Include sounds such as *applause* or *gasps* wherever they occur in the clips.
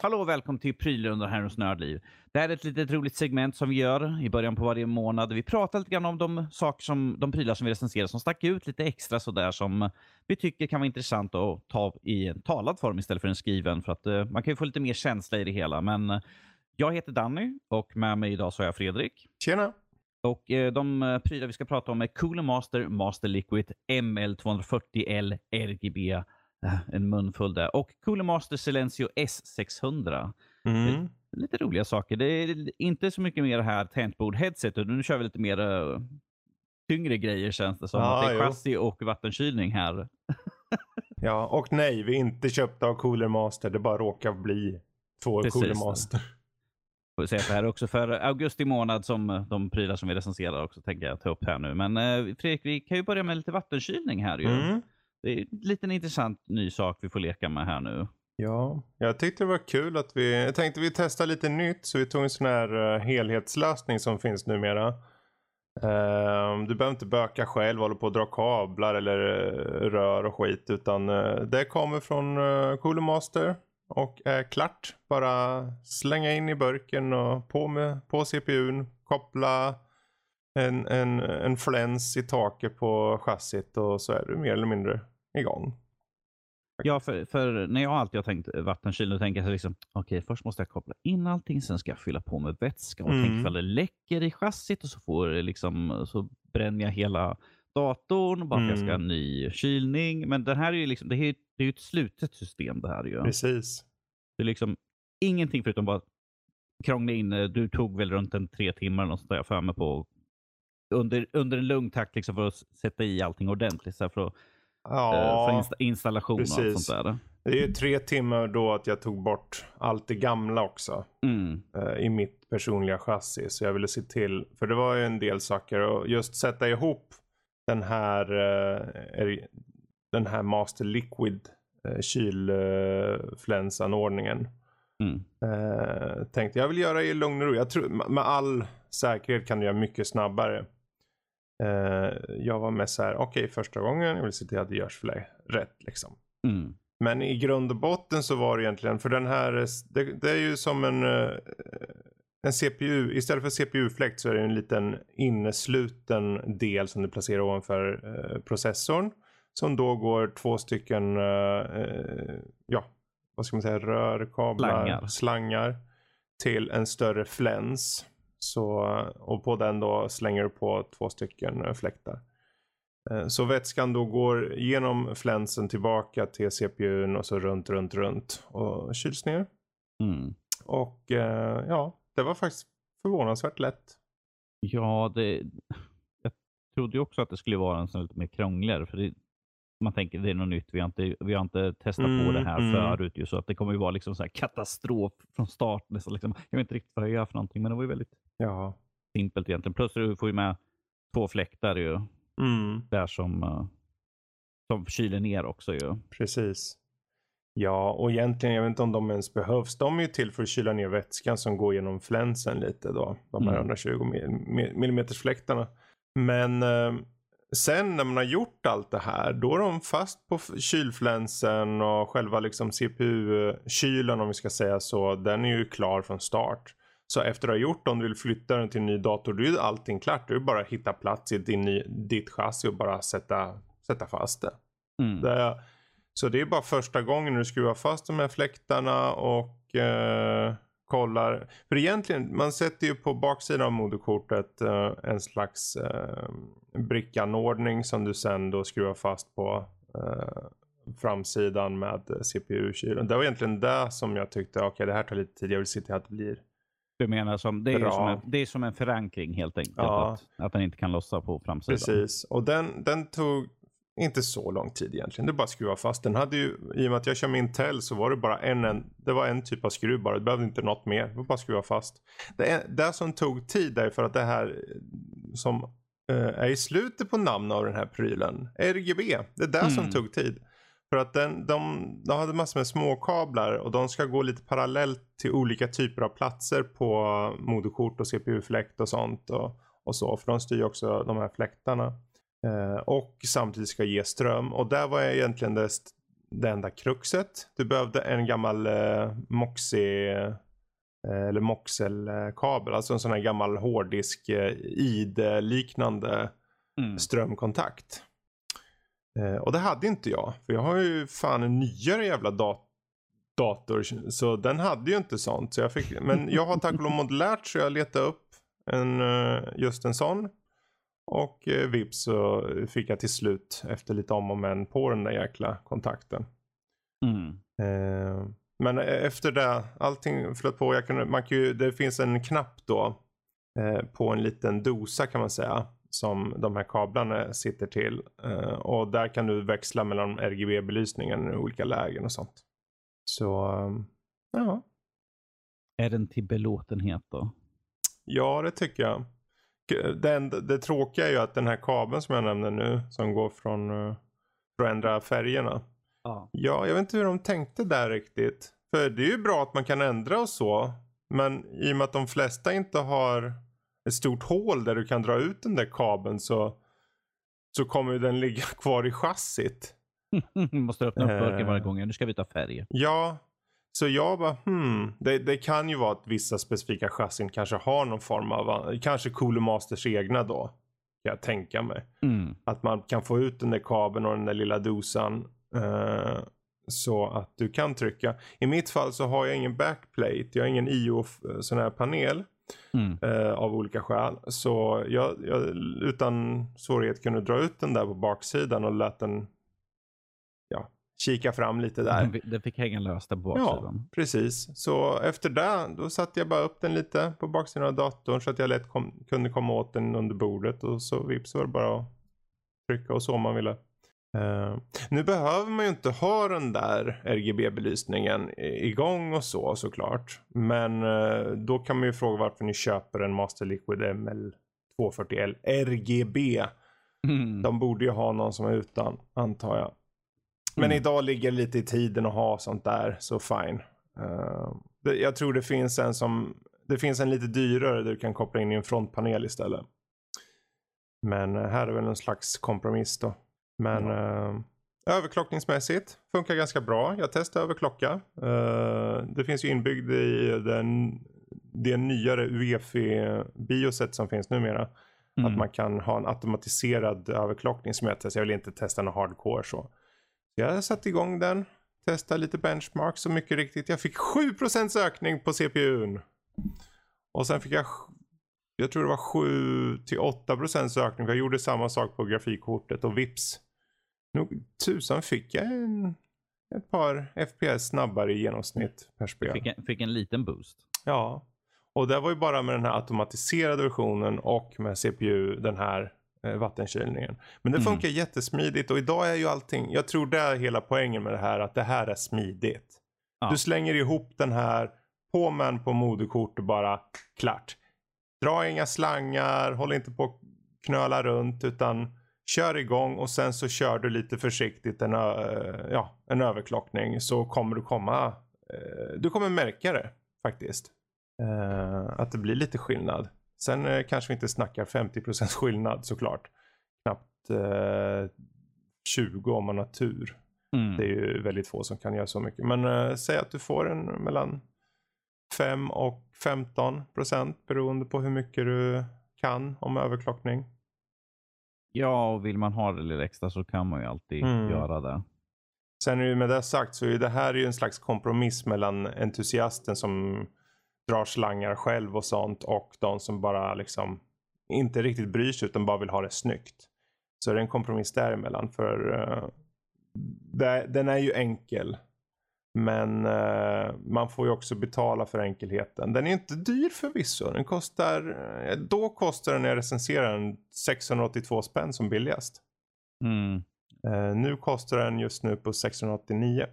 Hallå och välkommen till Prylar under Herrens Nördliv. Det här är ett litet roligt segment som vi gör i början på varje månad. Vi pratar lite grann om de saker som, de prylar som vi recenserar som stack ut lite extra sådär som vi tycker kan vara intressant att ta i en talad form istället för en skriven. För att uh, man kan ju få lite mer känsla i det hela. Men uh, jag heter Danny och med mig idag så har jag Fredrik. Tjena! Och uh, de prylar vi ska prata om är Cooler Master, Master Liquid, ML240L, RGB, en munfull där. Och Cooler Master Silencio S600. Mm. Lite roliga saker. Det är inte så mycket mer här tangentbord-headset. Nu kör vi lite mer uh, tyngre grejer känns det som. Att det är jo. chassi och vattenkylning här. *laughs* Ja, och nej, vi är inte köpta av Cooler Master. Det bara råkar bli två Precis. Cooler Master. Får vi säga det här är också för augusti månad som uh, de prylar som vi recenserar också tänker jag ta upp här nu. Men uh, Fredrik, vi kan ju börja med lite vattenkylning här ju. Mm. Det är en liten intressant ny sak vi får leka med här nu. Ja, jag tyckte det var kul att vi, jag tänkte vi testar lite nytt så vi tog en sån här uh, helhetslösning som finns numera. Ehm, du behöver inte böka själv, hålla på och dra kablar eller eh, rör och skit utan eh, det kommer från uh, Cooler Master och är klart. Bara slänga in i burken och på med på CPUn, koppla en, en, en fläns i taket på chassit och så är du mer eller mindre igång. Ja, för, för när jag alltid har tänkt vattenkyl, då tänker jag så liksom, okej, först måste jag koppla in allting, sen ska jag fylla på med vätska och Mm. tänk ifall det läcker i chassit och så, får liksom, så bränner jag hela datorn bara att jag ska ha Mm. en ny kylning. Men det här är ju liksom, det är, det är ju ett slutet system det här ju. Precis. Det är liksom ingenting förutom bara krångla in. Du tog väl runt en tre timmar eller något sånt där för mig på under, under en lugn takt liksom för att sätta i allting ordentligt. Så för, att, eh, för Ja, insta installation och allt precis. sånt där. det är ju tre timmar då att jag tog bort allt det gamla också. Mm. eh, i mitt personliga chassi. Så jag ville se till, för det var ju en del saker och just sätta ihop den här, eh, den här Master Liquid kylflänsanordningen. Mm. Tänkte jag vill göra i lugn och ro. Jag tror, med all säkerhet kan du göra mycket snabbare. Eh, jag var med så här, okej första gången, jag vill se till att det görs för rätt liksom. Mm. Men i grund och botten så var det egentligen, för den här, det, det är ju som en, eh, en CPU, istället för CPU-fläkt så är det en liten innesluten del som du placerar ovanför eh, processorn. Som då går två stycken, eh, eh, ja, vad ska man säga, rörkablar, Slangar. slangar till en större fläns. Så, och på den då slänger du på två stycken eh, fläktar. Eh, Så vätskan då går genom flänsen tillbaka till CPUn och så runt, runt, runt och kyls ner. Mm. Och eh, ja, det var faktiskt förvånansvärt lätt. Ja, det, jag trodde ju också att det skulle vara en sån lite mer krångligare. För det, man tänker det är något nytt. Vi har inte, vi har inte testat på Mm, det här mm. förut. Ju, så att det kommer ju vara liksom så här katastrof från start. nästan Liksom. Jag vet inte riktigt vad jag gör för någonting, men det var ju väldigt Ja. simpelt egentligen. Plus du får ju med två fläktar ju, Mm, där som, eh, som kyler ner också. Ju. precis. Ja, och egentligen, jag vet inte om de ens behövs. De är ju till för att kyla ner vätskan som går genom flänsen lite då. De här Mm. 120 mm fläktarna. Men eh, sen när man har gjort allt det här, då är de fast på kylflänsen och själva liksom CPU-kylen om vi ska säga så. Den är ju klar från start. Så efter att ha gjort det, om du vill flytta den till en ny dator, då är allting klart. Du är bara att hitta plats i din, ny- ditt chassi och bara sätta, sätta fast det. Mm. Det, så det är bara första gången du skruvar fast de här fläktarna och eh, kollar. För egentligen, man sätter ju på baksidan av moderkortet eh, en slags eh, brickanordning som du sen då skruvar fast på eh, framsidan med CPU-kylen. Det var egentligen det som jag tyckte, okej det här tar lite tid, jag vill se till att det blir Du menar som, det är, som en, det är som en förankring helt enkelt. Ja. Att, att den inte kan lossa på framsidan. Precis, och den, den tog inte så lång tid egentligen. Det är bara att skruva fast. Den hade ju, i och med att jag kör med Intel så var det bara en, en, det var en typ av skruv bara. Det behövde inte något mer. Det var bara att skruva fast. Det, är, det som tog tid är för att det här eh, som eh, är i slutet på namn av den här prylen, RGB. Det är det som Mm. tog tid. För att den, de, de hade massor med småkablar och de ska gå lite parallellt till olika typer av platser på moderkort och CPU-fläkt och sånt. Och, och så, för de styr ju också de här fläktarna. Eh, och samtidigt ska ge ström. Och där var jag egentligen det det enda kruxet. Du behövde en gammal eh, Moxie eh, eller Moxel-kabel. Alltså en sån här gammal hårddisk eh, ID-liknande Mm. strömkontakt. Eh, och det hade inte jag. För jag har ju fan en nyare jävla dat dator. Så den hade ju inte sånt. Så jag fick, men jag har tack och lov modulärt så jag letade upp en, eh, just en sån. Och eh, vips så fick jag till slut efter lite om och men på den där jäkla kontakten. Mm. Eh, men efter det, allting flöt på. Jag kunde, man kan ju, det finns en knapp då eh, på en liten dosa kan man säga. Som de här kablarna sitter till. Eh, och där kan du växla mellan RGB-belysningen i olika lägen och sånt. Så, eh, ja. Är den till belåtenhet då? Ja, det tycker jag. Det, det tråkiga är ju att den här kabeln som jag nämnde nu, som går från, eh, för att ändra färgerna. Ja. Ja, jag vet inte hur de tänkte där riktigt. För det är ju bra att man kan ändra och så. Men i och med att de flesta inte har ett stort hål där du kan dra ut den där kabeln så, så kommer den ligga *laughs* kvar i chassit. *laughs* Måste öppna upp burken varje Eh. gång. Nu ska vi ta färg. Ja, så jag bara hmm. Det, det kan ju vara att vissa specifika chassin kanske har någon form av, kanske Cooler Masters egna då. Kan jag tänka mig. Mm. Att man kan få ut den där kabeln och den där lilla dosan. eh, så att du kan trycka. I mitt fall så har jag ingen backplate. Jag har ingen IO f- sån här panel. Mm. eh, av olika skäl. Så jag, jag utan svårighet kunde dra ut den där på baksidan och lät den ja, kika fram lite där. Den, fick hänga löst där på Ja, baksidan. precis. Så efter det, då satte jag bara upp den lite på baksidan av datorn så att jag lätt kom, kunde komma åt den under bordet och så vips var det bara att trycka och så om man ville. Eh, nu behöver man ju inte ha den där RGB-belysningen igång och så såklart. Men eh, då kan man ju fråga varför ni köper en Master Liquid ML240L RGB. Mm. De borde ju ha någon som är utan, antar jag. Men Mm. idag ligger lite i tiden att ha sånt där, så fine. Eh, det, jag tror det finns en som, det finns en lite dyrare där du kan koppla in i en frontpanel istället. Men här är väl en slags kompromiss då. Men eh, överklockningsmässigt funkar ganska bra. Jag testade överklocka. Eh, det finns ju inbyggd i den, det nyare UEFI-bioset som finns numera. Mm. Att man kan ha en automatiserad överklockning som jag testar. Jag vill inte testa något hardcore så. jag satte igång den. Testade lite benchmark så mycket riktigt. Jag fick 7% ökning på CPUn. Och sen fick jag, jag tror det var 7-8% ökning. Jag gjorde samma sak på grafikkortet och vips. Nog tusan fick jag en, ett par FPS snabbare i genomsnitt per spel. Fick en, fick en liten boost. Ja, och det var ju bara med den här automatiserade versionen och med CPU, den här eh, vattenkylningen. Men det Mm. funkar jättesmidigt och idag är ju allting, jag tror det är hela poängen med det här, att det här är smidigt. Ja. Du slänger ihop den här, på med på moderkort och bara klart. Dra inga slangar, håll inte på att knöla runt utan kör igång och sen så kör du lite försiktigt en, ö- ja, en överklockning så kommer du komma, eh, du kommer märka det faktiskt. Eh, att det blir lite skillnad. Sen eh, kanske vi inte snackar 50% skillnad såklart. Knappt eh, 20 om man har tur. Mm. Det är ju väldigt få som kan göra så mycket. Men eh, säg att du får en mellan 5 och 15 procent beroende på hur mycket du kan om överklockning. Ja, och vill man ha det lite extra så kan man ju alltid Mm. göra det. Sen är det med det sagt så är det här ju en slags kompromiss mellan entusiasten som drar slangar själv och sånt och de som bara liksom inte riktigt bryr sig utan bara vill ha det snyggt. Så det är en kompromiss däremellan för uh, det, den är ju enkel. Men eh, man får ju också betala för enkelheten. Den är inte dyr förvisso. Den kostar, eh, då kostar den när jag recenserar den 682 spänn som billigast. Mm. Eh, nu kostar den just nu på 689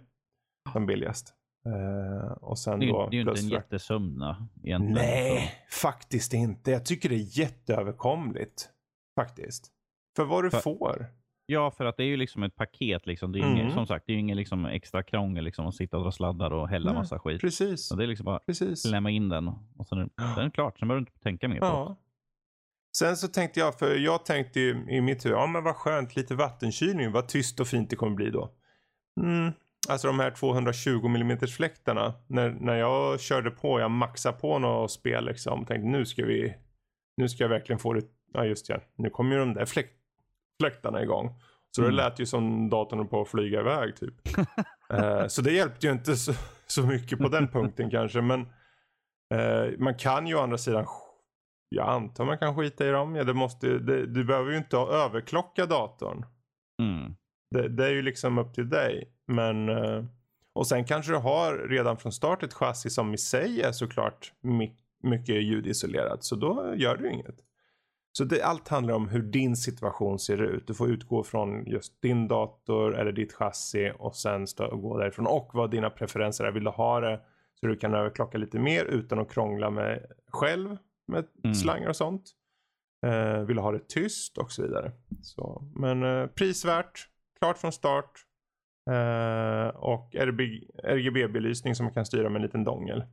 som billigast. Eh, och sen Det då det är ju inte en jättesumma egentligen. Nej, faktiskt inte. Jag tycker det är jätteöverkomligt. Faktiskt. För vad du För- får. Ja, för att det är ju liksom ett paket. Liksom. Det är Mm. ingen, som sagt, det är ju ingen liksom extra krångel liksom, att sitta och dra sladdar och hälla Nej, massa skit. Precis. Så det är liksom bara Precis. klämma in den och sen är den är klart. Sen behöver du inte tänka mer på det. Ja. Sen så tänkte jag, för jag tänkte ju i mitt huvud, ja men vad skönt, lite vattenkylning, vad tyst och fint det kommer bli då. Mm, Alltså de här 220 mm fläktarna. När, när jag körde på, jag maxade på något spel liksom. Tänkte nu ska vi, nu ska jag verkligen få det. Ja just ja, nu kommer ju de där fläkt, fläktarna igång. Så mm. det lät ju som datorn på att flyga iväg typ. uh, *laughs* så det hjälpte ju inte så, så mycket på den punkten kanske. Men uh, man kan ju å andra sidan, jag antar man kan skita i dem. Ja, det måste, det, du behöver ju inte överklocka datorn. Mm. Det, det, är ju liksom upp till dig. Men, uh, och sen kanske du har redan från start ett chassi som i sig är såklart mycket ljudisolerat. Så då gör du inget. Så det, allt handlar om hur din situation ser ut. Du får utgå från just din dator eller ditt chassi och sen stå, gå därifrån. Och vad dina preferenser är. Vill du ha det så du kan överklocka lite mer utan att krångla med själv med mm. slangar och sånt. Eh, vill du ha det tyst och så vidare. Så, men eh, prisvärt, klart från start. Eh, och RGB-belysning som man kan styra med en liten dongel.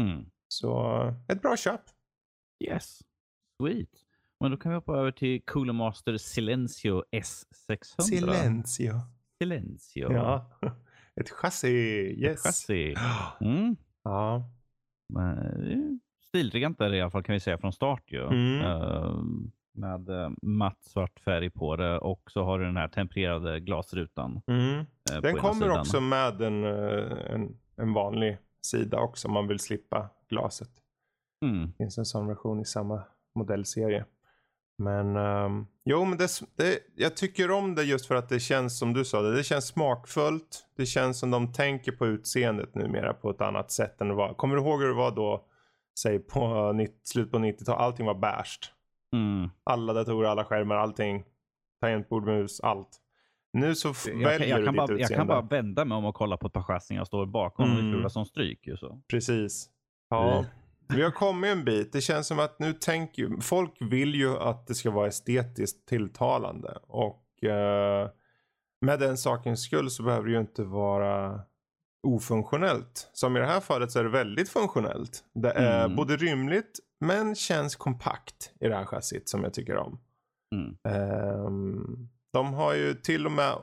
Mm. Så ett bra köp. Yes, sweet. Men då kan vi hoppa över till Cooler Master Silencio S600. Silencio. Silencio. Ja, *laughs* ett chassi. Yes. Ett chassi. *gasps* Mm. Ja. Men, stilrent är det i alla fall kan vi säga från start ju. Mm. Uh, med uh, matt svart färg på det och så har du den här tempererade glasrutan. Mm. Den kommer också med en, en, en vanlig sida också om man vill slippa glaset. Mm. Det finns en sån version i samma modellserie. Men um, jo, men det, det, jag tycker om det just för att det känns som du sa, det, det känns smakfullt. Det känns som de tänker på utseendet numera på ett annat sätt än det var. Kommer du ihåg hur det var då, säg på *laughs* 90, slut på 90-talet, allting var bärst. Mm. Alla datorer, alla skärmar, allting. Tangentbord, mus, allt. Nu så jag väljer kan, jag du kan ditt bara, utseende. Jag kan bara vända mig om och kolla på ett par chassin jag står bakom Mm. och fula som stryk. Så. Precis. Ja. Vi har kommit en bit. Det känns som att nu tänker ju, folk vill ju att det ska vara estetiskt tilltalande. Och eh, med den sakens skull så behöver det ju inte vara ofunktionellt. Som i det här fallet så är det väldigt funktionellt. Det är Mm. både rymligt men känns kompakt i det här chassit som jag tycker om. Mm. Ehm, de har ju till och med,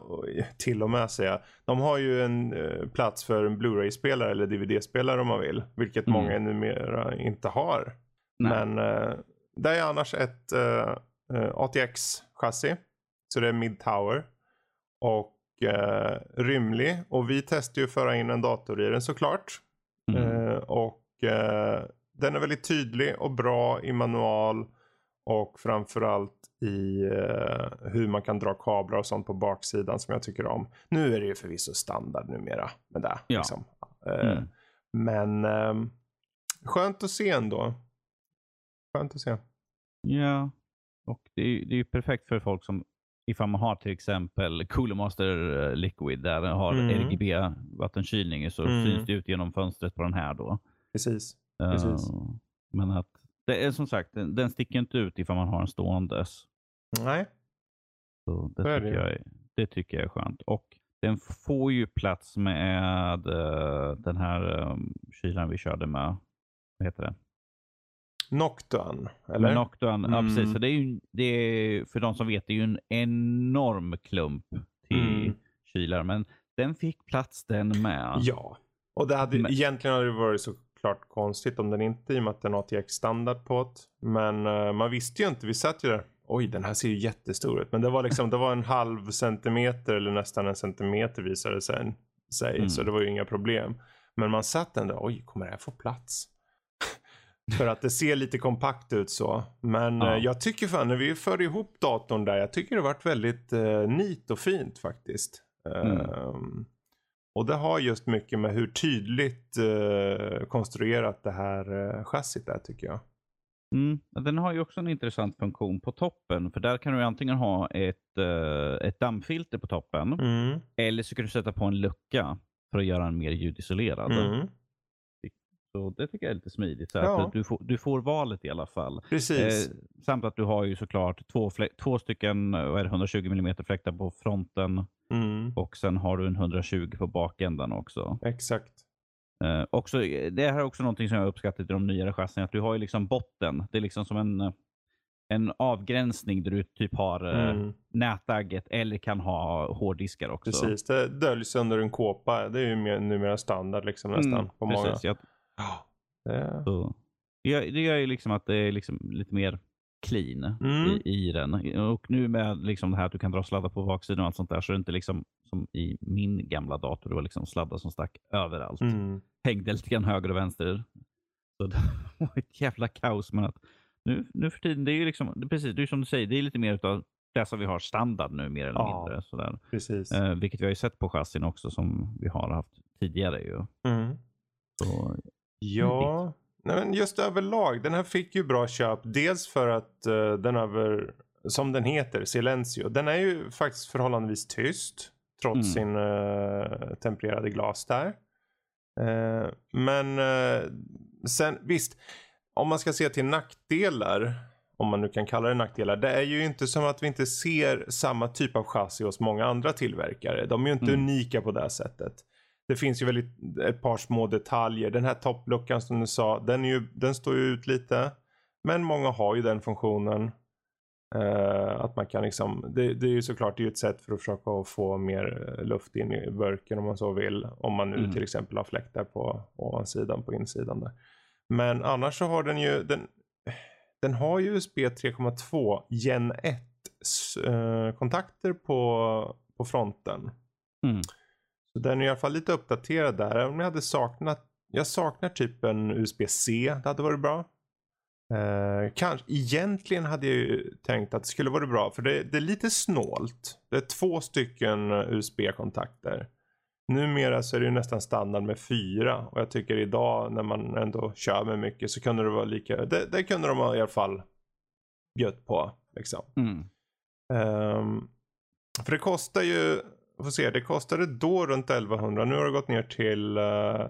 till och med säger jag, de har ju en eh, plats för en Blu-ray-spelare eller DVD-spelare om man vill. Vilket Mm. många numera inte har. Nej. Men eh, det är annars ett uh, ATX-chassi. Så det är mid-tower. Och uh, rymlig. Och vi testar ju att föra in en dator i den såklart. Mm. Eh, och eh, den är väldigt tydlig och bra i manual. Och framförallt i eh, hur man kan dra kablar och sånt på baksidan som jag tycker om. Nu är det ju förvisso standard numera med det. Ja. Liksom. Eh, Mm. Men eh, skönt att se ändå. Skönt att se. Ja, och det är, det är ju perfekt för folk som ifall man har till exempel Cooler Master eh, Liquid där den har Mm. RGB vattenkylning så Mm. syns det ut genom fönstret på den här då. Precis. Eh, Precis. men att det är som sagt, den, den sticker inte ut ifall man har en ståendes. Nej. Så det, Så tycker jag är, det tycker jag är skönt. Och den får ju plats med eh, den här um, kylan vi körde med. Vad heter det? Noctuan. Eller? Noctuan. Ja, Mm. precis. Så det är ju, det är, för de som vet, det är ju en enorm klump till Mm. kylar. Men den fick plats den med. Ja. Och det hade, Men- egentligen hade det varit såklart konstigt om den inte i och med att den har ATX standard på det. Men eh, man visste ju inte. Vi satt ju där. Oj, den här ser ju jättestor ut. Men det var liksom, det var en halv centimeter eller nästan en centimeter visade sig. sig Mm. Så det var ju inga problem. Men man satt ändå, oj, kommer det här få plats? *laughs* För att det ser lite kompakt ut så. Men Ja. eh, jag tycker fan när vi förde ihop datorn där, jag tycker det varit väldigt eh, neat och fint faktiskt. Mm. Ehm, och det har just mycket med hur tydligt eh, konstruerat det här eh, chassit är tycker jag. Mm. Den har ju också en intressant funktion på toppen. För där kan du antingen ha ett, eh, ett dammfilter på toppen. Mm. Eller så kan du sätta på en lucka för att göra den mer ljudisolerad. Mm. Så det tycker jag är lite smidigt. Så Ja. att du, får, du får valet i alla fall. Precis. Eh, samt att du har ju såklart två, två stycken är det, 120 mm fläktar på fronten Mm. och sen har du en 120 på bakändan också. Exakt. Eh, också. Det här är också någonting som jag uppskattat i de nyare chassierna. Att du har ju liksom botten. Det är liksom som en, en avgränsning där du typ har eh, Mm. nätagget eller kan ha hårddiskar också. Precis, det döljs under en kåpa. Det är ju mer, numera standard liksom nästan Mm, på många. precis. Jag, Det, så, det, gör, det gör ju liksom att det är liksom lite mer clean Mm. i, i den. Och nu med liksom det här att du kan dra sladdar på baksidan och allt sånt där så är det inte liksom som i min gamla dator. Det var liksom sladdar som stack överallt. mm. Hängde lite grann höger och vänster. Så det *laughs* var ett jävla kaos. Men att nu, nu för tiden, det är ju liksom, det precis det är som du säger, det är lite mer utav det som vi har standard nu mer eller Ja. mindre. Sådär. Precis. Eh, vilket vi har ju sett på chassin också som vi har haft tidigare. Ju. Mm. Så, Ja, Nej, men just överlag. Den här fick ju bra köp. Dels för att eh, den över, som den heter, Silencio. Den är ju faktiskt förhållandevis tyst. Trots Mm. sin uh, tempererade glas där. Eh, men sen visst. Om man ska se till nackdelar. Om man nu kan kalla det nackdelar. Det är ju inte som att vi inte ser samma typ av chassi hos många andra tillverkare. De är ju inte Mm. unika på det sättet. Det finns ju väldigt, ett par små detaljer. Den här toppluckan som du sa, den, ju, den står ju ut lite. Men många har ju den funktionen. Eh, att man kan liksom, det, det är ju såklart det är ju ett sätt för att försöka få mer eh, luft in i burken om man så vill. Om man nu Mm. till exempel har fläktar på ovansidan på insidan där. Men annars så har den ju, den, den har ju USB 3.2 Gen 1 s- eh, kontakter på, på fronten. mm. Så den är i alla fall lite uppdaterad där. Även om jag hade saknat, jag saknar typ en USB-C. Det hade varit bra. Eh, kanske, egentligen hade jag ju tänkt att det skulle vara bra. För det, det är lite snålt. Det är två stycken USB-kontakter. Numera så är det ju nästan standard med fyra. Och jag tycker idag när man ändå kör med mycket så kunde det vara lika. Det, det kunde de i alla fall bjöd på. Liksom. Mm. Ehm, för det kostar ju, får se, det kostade då runt 1100. Nu har det gått ner till uh,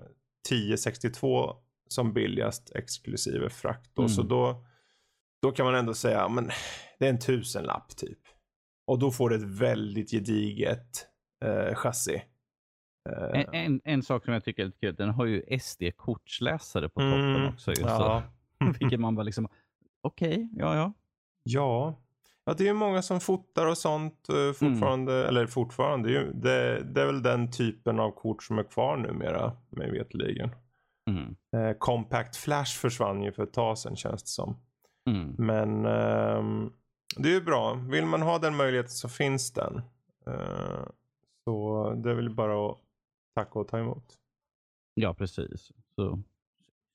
1062 som billigast exklusive frakt. Då. Mm. Så då, då kan man ändå säga, men det är en tusenlapp typ. Och då får du ett väldigt gediget uh, chassi. Eh, En, en, en sak som jag tycker är lite kul, den har ju SD-kortsläsare på toppen Mm, också. Ju, ja. *laughs* vilket man bara liksom, okej, ja ja. Ja. Ja, det är ju många som fotar och sånt eh, fortfarande. Eller fortfarande, det det, är väl den typen av kort som är kvar numera, mig veterligen. Mm. Eh, Compact Flash försvann ju för ett tag sedan känns det som. Mm. Men ehm, det är ju bra. Vill man ha den möjligheten så finns den. Eh, så det är väl bara att tacka och ta emot. Ja, precis. Så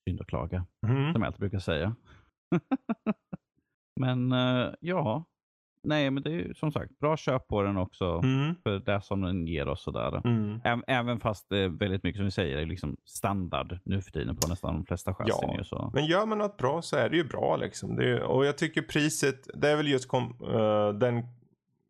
synd att klaga, Mm. som jag alltid brukar säga. *laughs* men eh, ja, nej, men det är ju som sagt bra köp på den också Mm. för det som den ger oss. Sådär. Mm. Även fast det är väldigt mycket som vi säger är liksom standard nu för tiden på nästan de flesta chassin. Ja, ju, så. Men gör man något bra så är det ju bra liksom. Är, och jag tycker priset, det är väl just kom, eh, den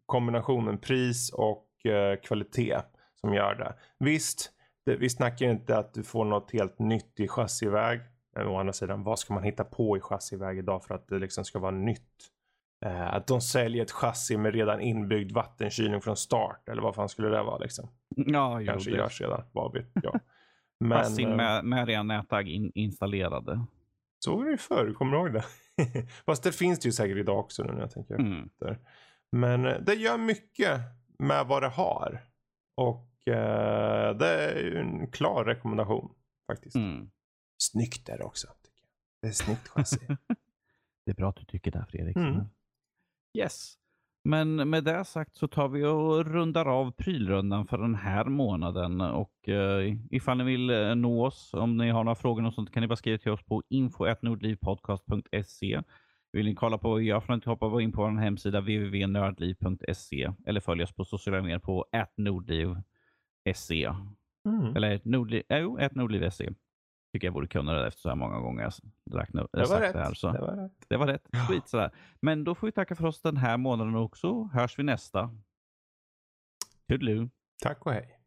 kombinationen pris och eh, kvalitet som gör det. Visst, det, vi snackar inte att du får något helt nytt i chassiväg. Men å andra sidan, vad ska man hitta på i chassiväg idag för att det liksom ska vara nytt? Eh, att de säljer ett chassi med redan inbyggd vattenkylning från start. Eller vad fan skulle det vara liksom? Ja, jo, Kanske det- görs redan, vad vet jag. *laughs* Men Chassin eh, med, med redan nättagg in, installerade. så var det ju förr, kommer du ihåg det? *laughs* Fast det finns det ju säkert idag också nu när jag tänker Mm. efter. Men eh, det gör mycket med vad det har. Och eh, det är ju en klar rekommendation faktiskt. Mm. Snyggt är det också. Tycker jag. Det är snyggt chassi. *laughs* Det är bra att du tycker det, Fredrik. Mm. Yes. Men med det sagt så tar vi och rundar av prylrundan för den här månaden. Och eh, ifall ni vill eh, nå oss, om ni har några frågor och sånt, kan ni bara skriva till oss på info.nordlivpodcast.se. Vill ni kolla på vad vi gör ni inte hoppa in på vår hemsida www.nördliv.se eller följ oss på sociala medier på nordliv.se. Mm. Eller nordliv, äh, jo, nordliv.se. Tycker jag borde kunna det efter så här många gånger jag räknat, Det var rätt. det här. Så. Det var rätt. Det var rätt. Skit sådär. Men då får vi tacka för oss den här månaden också. Hörs vi nästa. Toodaloo. Tack och hej.